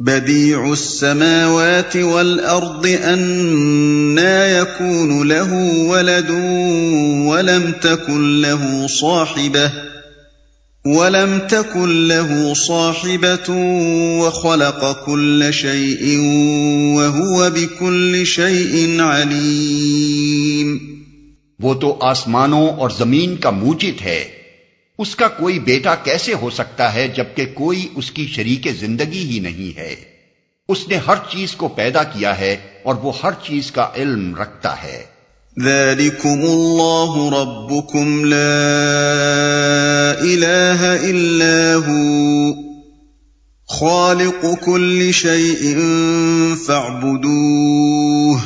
بديع السماوات والأرض أنا يكون له ولد ولم تكن له صاحبة ولم تكن له صاحبة وخلق كل شيء وهو بكل شيء عليم وہ تو آسمانوں اور زمین کا موجد ہے۔ اس کا کوئی بیٹا کیسے ہو سکتا ہے جبکہ کوئی اس کی شریک زندگی ہی نہیں ہے؟ اس نے ہر چیز کو پیدا کیا ہے اور وہ ہر چیز کا علم رکھتا ہے۔ ذلكم الله ربكم لا إله إلا هو۔ خالق كل شيء فاعبدوه۔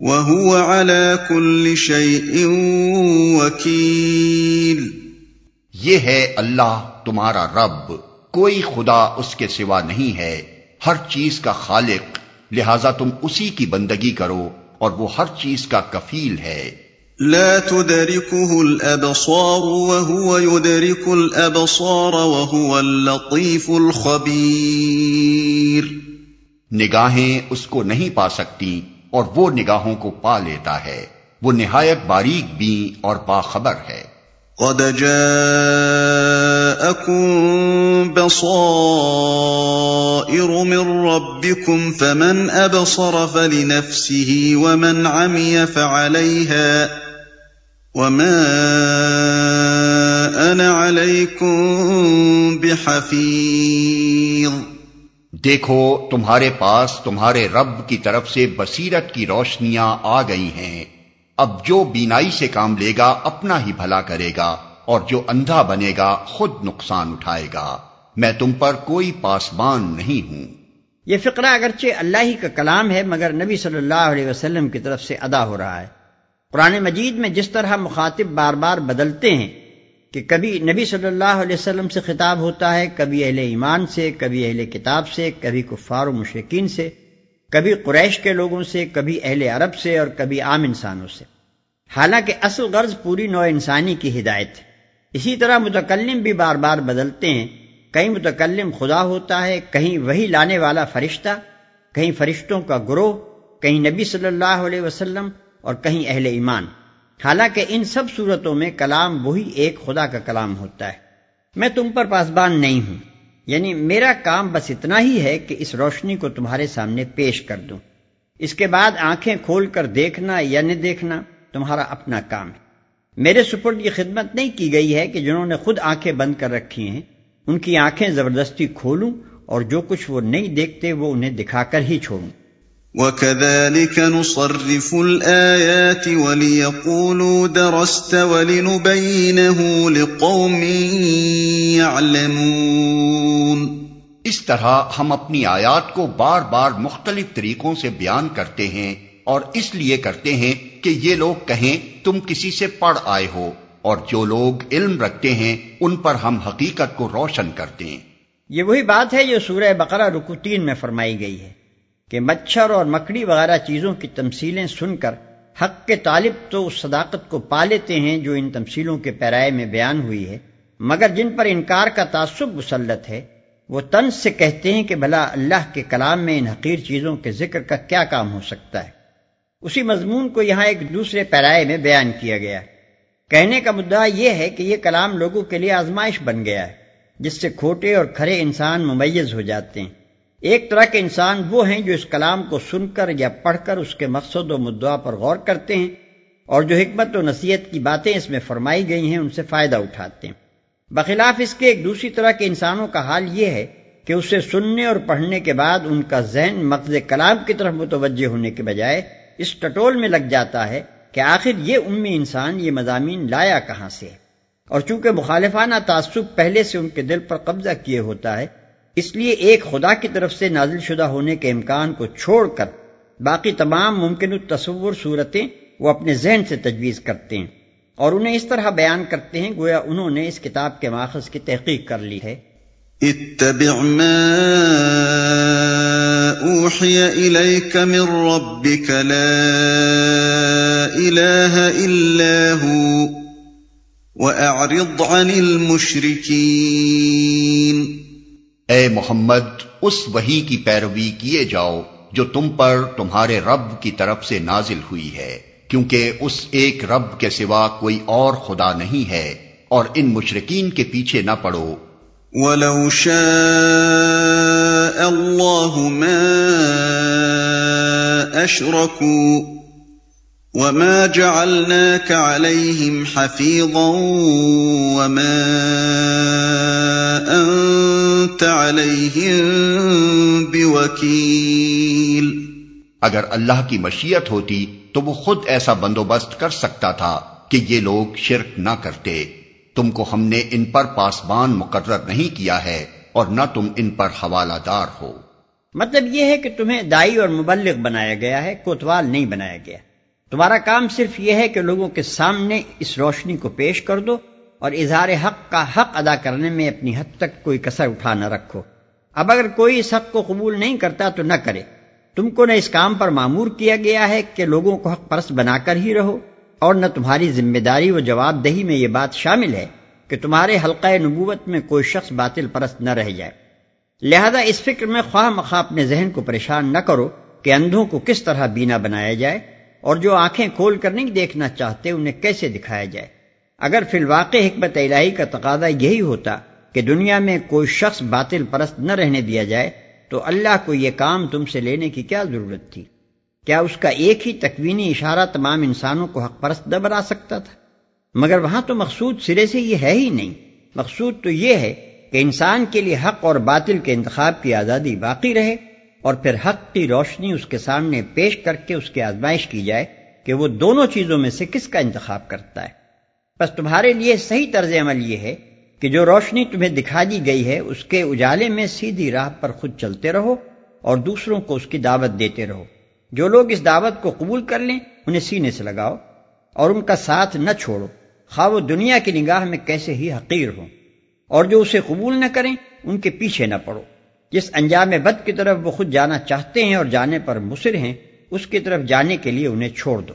وهو على كل شيء وكيل۔ یہ ہے اللہ تمہارا رب کوئی خدا اس کے سوا نہیں ہے۔ ہر چیز کا خالق لہذا تم اسی کی بندگی کرو اور وہ ہر چیز کا کفیل ہے۔ لا تدركه الابصار وهو يدرك الابصار وهو اللطيف الخبير نگاہیں اس کو نہیں پا سکتی اور وہ نگاہوں کو پا لیتا ہے۔ وہ نہایت باریک بھی اور باخبر ہے۔ قد جاءكم بصائر من ربكم فمن أبصر فلنفسه ومن عمي فعليها وما أنا عليكم بحفيظ دیکھو، تمہارے پاس تمہارے رب کی طرف سے بصیرت کی روشنیاں آ گئی ہیں۔ اب جو بینائی سے کام لے گا، اپنا ہی بھلا کرے گا، اور جو اندھا بنے گا، خود نقصان اٹھائے گا۔ میں تم پر کوئی پاسبان نہیں ہوں۔ یہ فقرہ اگرچہ اللہ ہی کا کلام ہے، مگر نبی صلی اللہ علیہ وسلم کی طرف سے ادا ہو رہا ہے۔ قرآن مجید میں جس طرح مخاطب بار بار بدلتے ہیں کہ کبھی نبی صلی اللہ علیہ وسلم سے خطاب ہوتا ہے، کبھی اہل ایمان سے، کبھی اہل کتاب سے، کبھی کفار و مشرقین سے کبھی قریش کے لوگوں سے، کبھی اہل عرب سے اور کبھی عام انسانوں سے۔ حالانکہ اصل غرض پوری نو انسانی کی ہدایت ہے۔ اسی طرح متکلم بھی بار بار بدلتے ہیں۔ کہیں متکلم خدا ہوتا ہے، کہیں وہی لانے والا فرشتہ، کہیں فرشتوں کا گروہ، کہیں نبی صلی اللہ علیہ وسلم اور کہیں اہل ایمان۔ حالانکہ ان سب صورتوں میں کلام وہی ایک خدا کا کلام ہوتا ہے۔ میں تم پر پاسبان نہیں ہوں۔ یعنی میرا کام بس اتنا ہی ہے کہ اس روشنی کو تمہارے سامنے پیش کر دوں۔ اس کے بعد آنکھیں کھول کر دیکھنا یا نہ دیکھنا تمہارا اپنا کام ہے۔ میرے سپرد یہ خدمت نہیں کی گئی ہے کہ جنہوں نے خود آنکھیں بند کر رکھی ہیں، ان کی آنکھیں زبردستی کھولوں اور جو کچھ وہ نہیں دیکھتے وہ انہیں دکھا کر ہی چھوڑوں۔ وَكَذَلِكَ نُصَرِّفُ الْآيَاتِ وَلِيَقُولُوا دَرَسْتَ وَلِنُبَيِّنَهُ لِقَوْمٍ يَعْلَمُونَ اس طرح ہم اپنی آیات کو بار بار مختلف طریقوں سے بیان کرتے ہیں اور اس لیے کرتے ہیں کہ یہ لوگ کہیں تم کسی سے پڑھ آئے ہو اور جو لوگ علم رکھتے ہیں ان پر ہم حقیقت کو روشن کرتے ہیں۔ یہ وہی بات ہے جو سورہ بقرہ رکو تین میں فرمائی گئی ہے۔ کہ مچھر اور مکڑی وغیرہ چیزوں کی تمثیلیں سن کر حق کے طالب تو اس صداقت کو پا لیتے ہیں جو ان تمثیلوں کے پیرائے میں بیان ہوئی ہے، مگر جن پر انکار کا تعصب مسلط ہے، وہ تنس سے کہتے ہیں کہ بھلا اللہ کے کلام میں ان حقیر چیزوں کے ذکر کا کیا کام ہو سکتا ہے۔ اسی مضمون کو یہاں ایک دوسرے پیرائے میں بیان کیا گیا۔ کہنے کا مدعا یہ ہے کہ یہ کلام لوگوں کے لیے آزمائش بن گیا ہے، جس سے کھوٹے اور کھرے انسان ممیز ہو جاتے ہیں۔ ایک طرح کے انسان وہ ہیں جو اس کلام کو سن کر یا پڑھ کر اس کے مقصد و مدعا پر غور کرتے ہیں اور جو حکمت و نصیحت کی باتیں اس میں فرمائی گئی ہیں ان سے فائدہ اٹھاتے ہیں۔ بخلاف اس کے ایک دوسری طرح کے انسانوں کا حال یہ ہے کہ اسے سننے اور پڑھنے کے بعد ان کا ذہن مقصد کلام کی طرف متوجہ ہونے کے بجائے اس ٹٹول میں لگ جاتا ہے کہ آخر یہ امی انسان، یہ مضامین لایا کہاں سے اور چونکہ مخالفانہ تعصب پہلے سے ان کے دل پر قبضہ کیے ہوتا ہے اس لیے ایک خدا کی طرف سے نازل شدہ ہونے کے امکان کو چھوڑ کر باقی تمام ممکن تصور صورتیں وہ اپنے ذہن سے تجویز کرتے ہیں اور انہیں اس طرح بیان کرتے ہیں گویا انہوں نے اس کتاب کے ماخذ کی تحقیق کر لی ہے۔ اتبع ما اوحی الیک من ربک لا الہ الا ہو واعرض عن المشرکین۔ اے محمد، اس وہی کی پیروی کیے جاؤ جو تم پر تمہارے رب کی طرف سے نازل ہوئی ہے، کیونکہ اس ایک رب کے سوا کوئی اور خدا نہیں ہے، اور ان مشرقین کے پیچھے نہ پڑو۔ وَلَوْ شَاءَ اللَّهُ مَا أَشْرَكُوا وما جعلناك عليهم حفيظا وما انت اگر اللہ کی مشیت ہوتی تو وہ خود ایسا بندوبست کر سکتا تھا کہ یہ لوگ شرک نہ کرتے۔ تم کو ہم نے ان پر پاسبان مقرر نہیں کیا ہے اور نہ تم ان پر حوالہ دار ہو۔ مطلب یہ ہے کہ تمہیں دائی اور مبلغ بنایا گیا ہے کوتوال نہیں بنایا گیا۔ تمہارا کام صرف یہ ہے کہ لوگوں کے سامنے اس روشنی کو پیش کر دو اور اظہار حق کا حق ادا کرنے میں اپنی حد تک کوئی کسر اٹھا نہ رکھو۔ اب اگر کوئی اس حق کو قبول نہیں کرتا تو نہ کرے۔ تم کو نہ اس کام پر معمور کیا گیا ہے کہ لوگوں کو حق پرست بنا کر ہی رہو، اور نہ تمہاری ذمہ داری و جواب دہی میں یہ بات شامل ہے کہ تمہارے حلقہ نبوت میں کوئی شخص باطل پرست نہ رہ جائے۔ لہذا اس فکر میں خواہ مخواہ اپنے ذہن کو پریشان نہ کرو کہ اندھوں کو کس طرح بینا بنایا جائے اور جو آنکھیں کھول کر نہیں دیکھنا چاہتے انہیں کیسے دکھایا جائے۔ اگر فی الواقع حکمت الہی کا تقاضا یہی ہوتا کہ دنیا میں کوئی شخص باطل پرست نہ رہنے دیا جائے، تو اللہ کو یہ کام تم سے لینے کی کیا ضرورت تھی؟ کیا اس کا ایک ہی تکوینی اشارہ تمام انسانوں کو حق پرست نہ بنا سکتا تھا؟ مگر وہاں تو مقصود سرے سے یہ ہے ہی نہیں۔ مقصود تو یہ ہے کہ انسان کے لیے حق اور باطل کے انتخاب کی آزادی باقی رہے اور پھر حق کی روشنی اس کے سامنے پیش کر کے اس کی آزمائش کی جائے کہ وہ دونوں چیزوں میں سے کس کا انتخاب کرتا ہے۔ بس تمہارے لیے صحیح طرز عمل یہ ہے کہ جو روشنی تمہیں دکھا دی گئی ہے، اس کے اجالے میں سیدھی راہ پر خود چلتے رہو اور دوسروں کو اس کی دعوت دیتے رہو۔ جو لوگ اس دعوت کو قبول کر لیں، انہیں سینے سے لگاؤ اور ان کا ساتھ نہ چھوڑو۔ خواہ وہ دنیا کی نگاہ میں کیسے ہی حقیر ہوں۔ اور جو اسے قبول نہ کریں، ان کے پیچھے نہ پڑو۔ جس انجام بد کی طرف وہ خود جانا چاہتے ہیں اور جانے پر مصر ہیں، اس کی طرف جانے کے لیے انہیں چھوڑ دو۔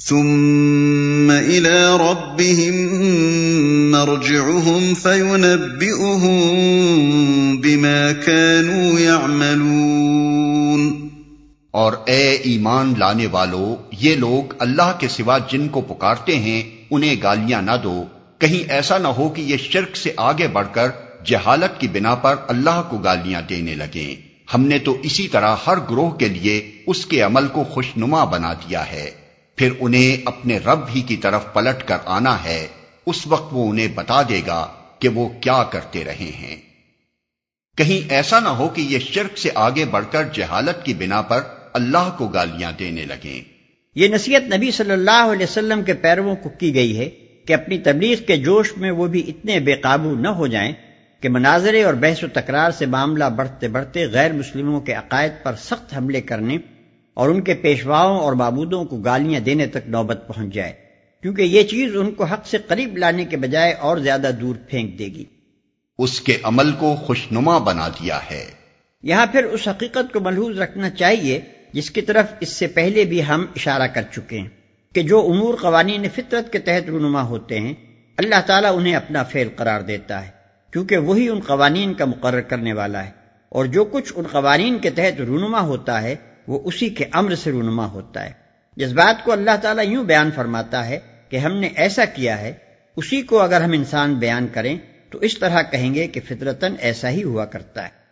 ثم الى ربهم مرجعهم فينبئهم بما كانوا يعملون۔ اور اے ایمان لانے والو، یہ لوگ اللہ کے سوا جن کو پکارتے ہیں، انہیں گالیاں نہ دو۔ کہیں ایسا نہ ہو کہ یہ شرک سے آگے بڑھ کر جہالت کی بنا پر اللہ کو گالیاں دینے لگیں۔ ہم نے تو اسی طرح ہر گروہ کے لیے اس کے عمل کو خوشنما بنا دیا ہے۔ پھر انہیں اپنے رب ہی کی طرف پلٹ کر آنا ہے، اس وقت وہ انہیں بتا دے گا کہ وہ کیا کرتے رہے ہیں۔ کہیں ایسا نہ ہو کہ یہ شرک سے آگے بڑھ کر جہالت کی بنا پر اللہ کو گالیاں دینے لگیں۔ یہ نصیحت نبی صلی اللہ علیہ وسلم کے پیرووں کو کی گئی ہے کہ اپنی تبلیغ کے جوش میں وہ بھی اتنے بے قابو نہ ہو جائیں کہ مناظرے اور بحث و تکرار سے معاملہ بڑھتے بڑھتے غیر مسلموں کے عقائد پر سخت حملے کرنے اور ان کے پیشواؤں اور معبودوں کو گالیاں دینے تک نوبت پہنچ جائے کیونکہ یہ چیز ان کو حق سے قریب لانے کے بجائے اور زیادہ دور پھینک دے گی۔ اس کے عمل کو خوشنما بنا دیا ہے۔ یہاں پھر اس حقیقت کو ملحوظ رکھنا چاہیے جس کی طرف اس سے پہلے بھی ہم اشارہ کر چکے ہیں کہ جو امور قوانین فطرت کے تحت رونما ہوتے ہیں اللہ تعالیٰ انہیں اپنا فعل قرار دیتا ہے کیونکہ وہی ان قوانین کا مقرر کرنے والا ہے۔ اور جو کچھ ان قوانین کے تحت رونما ہوتا ہے وہ اسی کے امر سے رونما ہوتا ہے۔ جس بات کو اللہ تعالیٰ یوں بیان فرماتا ہے کہ ہم نے ایسا کیا ہے، اسی کو اگر ہم انسان بیان کریں تو اس طرح کہیں گے کہ فطرتن ایسا ہی ہوا کرتا ہے۔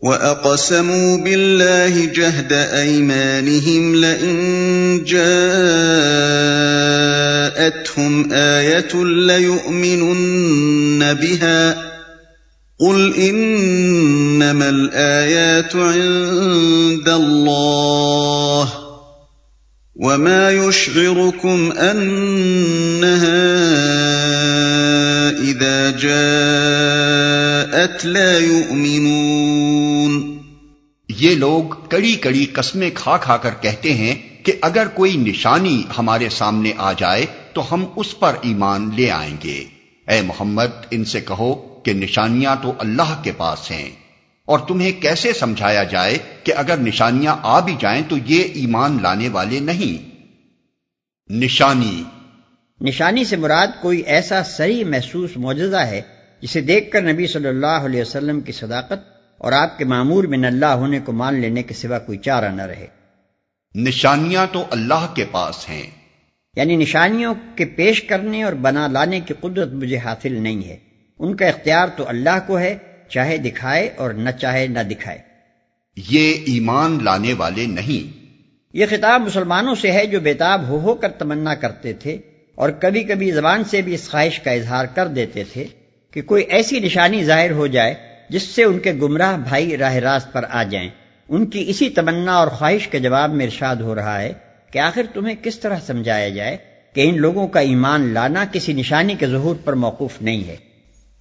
وَأَقْسَمُوا بِاللَّهِ جَهْدَ أَيْمَانِهِمْ لَئِن جَاءَتْهُمْ آيَةٌ لَيُؤْمِنُنَّ بِهَا قل انما الايات عند الله وما يشعركم انها اذا جاءت لا يؤمنون یہ لوگ کڑی کڑی قسمیں کھا کھا کر کہتے ہیں کہ اگر کوئی نشانی ہمارے سامنے آ جائے تو ہم اس پر ایمان لے آئیں گے۔ اے محمد، ان سے کہو کہ نشانیاں تو اللہ کے پاس ہیں۔ اور تمہیں کیسے سمجھایا جائے کہ اگر نشانیاں آ بھی جائیں تو یہ ایمان لانے والے نہیں؟ نشانی۔ نشانی سے مراد کوئی ایسا صحیح محسوس معجزہ ہے جسے دیکھ کر نبی صلی اللہ علیہ وسلم کی صداقت اور آپ کے معمور من اللہ ہونے کو مان لینے کے سوا کوئی چارہ نہ رہے۔ نشانیاں تو اللہ کے پاس ہیں۔ یعنی نشانیوں کے پیش کرنے اور بنا لانے کی قدرت مجھے حاصل نہیں ہے۔ ان کا اختیار تو اللہ کو ہے چاہے دکھائے اور نہ چاہے نہ دکھائے۔ یہ ایمان لانے والے نہیں۔ یہ خطاب مسلمانوں سے ہے جو بےتاب ہو ہو کر تمنا کرتے تھے اور کبھی کبھی زبان سے بھی اس خواہش کا اظہار کر دیتے تھے کہ کوئی ایسی نشانی ظاہر ہو جائے جس سے ان کے گمراہ بھائی راہ راست پر آ جائیں۔ ان کی اسی تمنا اور خواہش کے جواب میں ارشاد ہو رہا ہے کہ آخر تمہیں کس طرح سمجھایا جائے کہ ان لوگوں کا ایمان لانا کسی نشانی کے ظہور پر موقوف نہیں ہے۔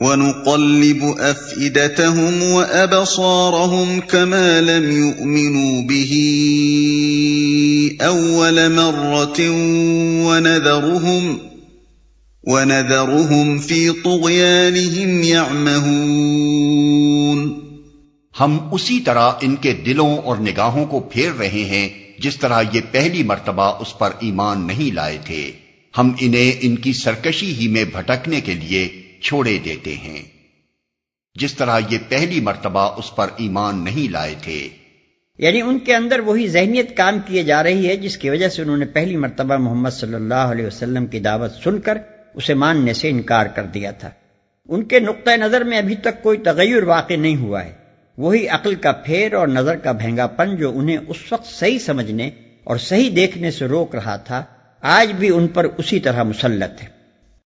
وَنُقَلِّبُ أَفْئِدَتَهُمْ وَأَبْصَارَهُمْ كَمَا لَمْ يُؤْمِنُوا بِهِ أَوَّلَ مَرَّةٍ وَنَذَرُهُمْ وَنَذَرُهُمْ فِي طُغْيَانِهِمْ يَعْمَهُونَ ہم اسی طرح ان کے دلوں اور نگاہوں کو پھیر رہے ہیں جس طرح یہ پہلی مرتبہ اس پر ایمان نہیں لائے تھے۔ ہم انہیں ان کی سرکشی ہی میں بھٹکنے کے لیے چھوڑے دیتے ہیں۔ جس طرح یہ پہلی مرتبہ اس پر ایمان نہیں لائے تھے۔ یعنی ان کے اندر وہی ذہنیت کام کیے جا رہی ہے جس کی وجہ سے انہوں نے پہلی مرتبہ محمد صلی اللہ علیہ وسلم کی دعوت سن کر اسے ماننے سے انکار کر دیا تھا۔ ان کے نقطۂ نظر میں ابھی تک کوئی تغیر واقع نہیں ہوا ہے۔ وہی عقل کا پھیر اور نظر کا بھینگا پن جو انہیں اس وقت صحیح سمجھنے اور صحیح دیکھنے سے روک رہا تھا، آج بھی ان پر اسی طرح مسلط ہے۔